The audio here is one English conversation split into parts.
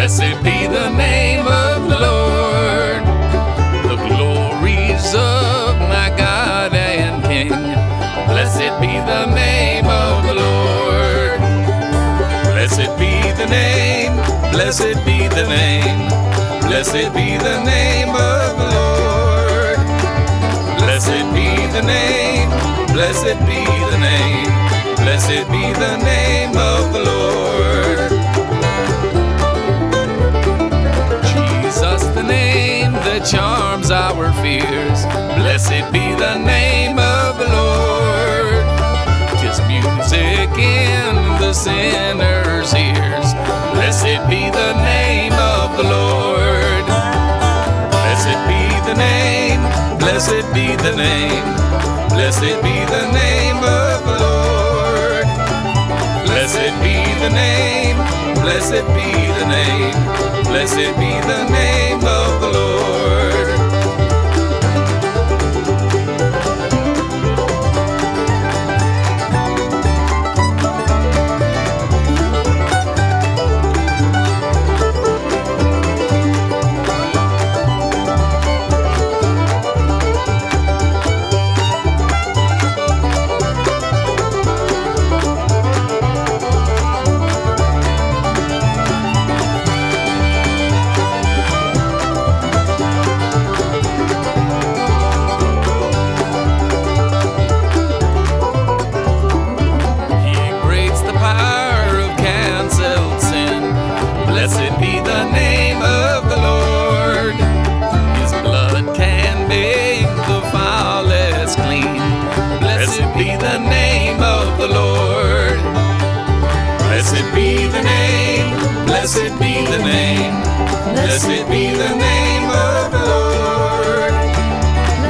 Blessed be the name of the Lord. The glories of my God and King. Blessed be the name of the Lord. Blessed be the name. Blessed be the name. Blessed be the name of the Lord. Blessed be the name. Blessed be the name. Blessed be the name of our fears. Blessed be the name of the Lord. Tis music in the sinner's ears. Blessed be the name of the Lord. Blessed be the name. Blessed be the name. Blessed be the name of the Lord. Blessed be the name. Blessed be the name. Blessed be the name of Blessed be the name. Blessed be the name of the Lord.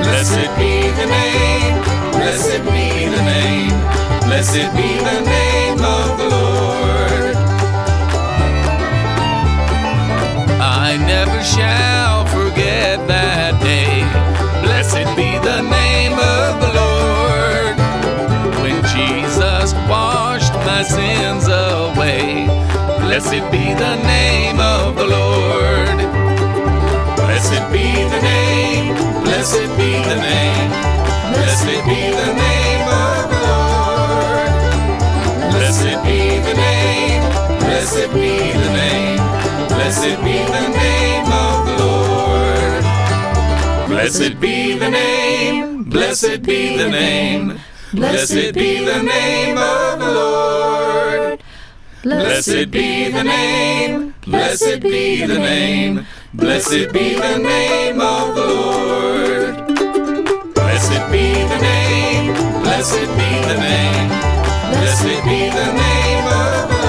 Blessed be the name. Blessed be the name. Blessed be the name of the Lord. Blessed be the name of the Lord. Blessed be the name. Blessed be the name. Blessed be the name of the Lord. Blessed be the name. Blessed be the name. Blessed be the name of the Lord. Blessed be the name. Blessed be the name. Blessed be the name of the Lord. Blessed be the name. Blessed be the name. Blessed be the name of the Lord. Blessed be the name. Blessed be the name. Blessed be the name of the Lord.